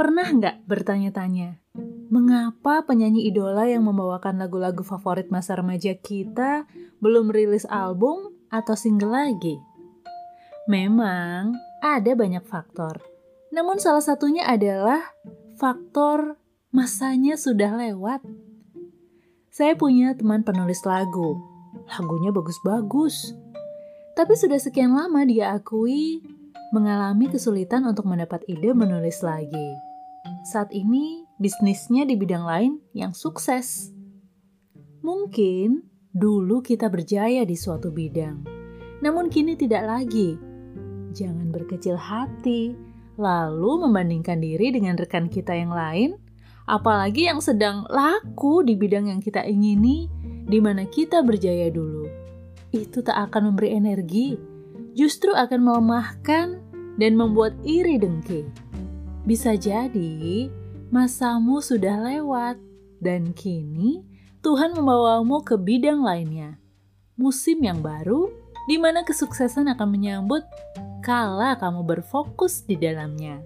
Pernah nggak bertanya-tanya, mengapa penyanyi idola yang membawakan lagu-lagu favorit masa remaja kita belum rilis album atau single lagi? Memang ada banyak faktor, namun salah satunya adalah faktor masanya sudah lewat. Saya punya teman penulis lagu, lagunya bagus-bagus, tapi sudah sekian lama dia akui mengalami kesulitan untuk mendapat ide menulis lagi saat ini bisnisnya di bidang lain yang sukses. Mungkin dulu kita berjaya di suatu bidang, namun kini tidak lagi. Jangan berkecil hati, lalu membandingkan diri dengan rekan kita yang lain, apalagi yang sedang laku di bidang yang kita ingini, di mana kita berjaya dulu. Itu tak akan memberi energi, justru akan melemahkan dan membuat iri dengki. Bisa jadi masamu sudah lewat dan kini Tuhan membawamu ke bidang lainnya. Musim yang baru di mana kesuksesan akan menyambut kala kamu berfokus di dalamnya.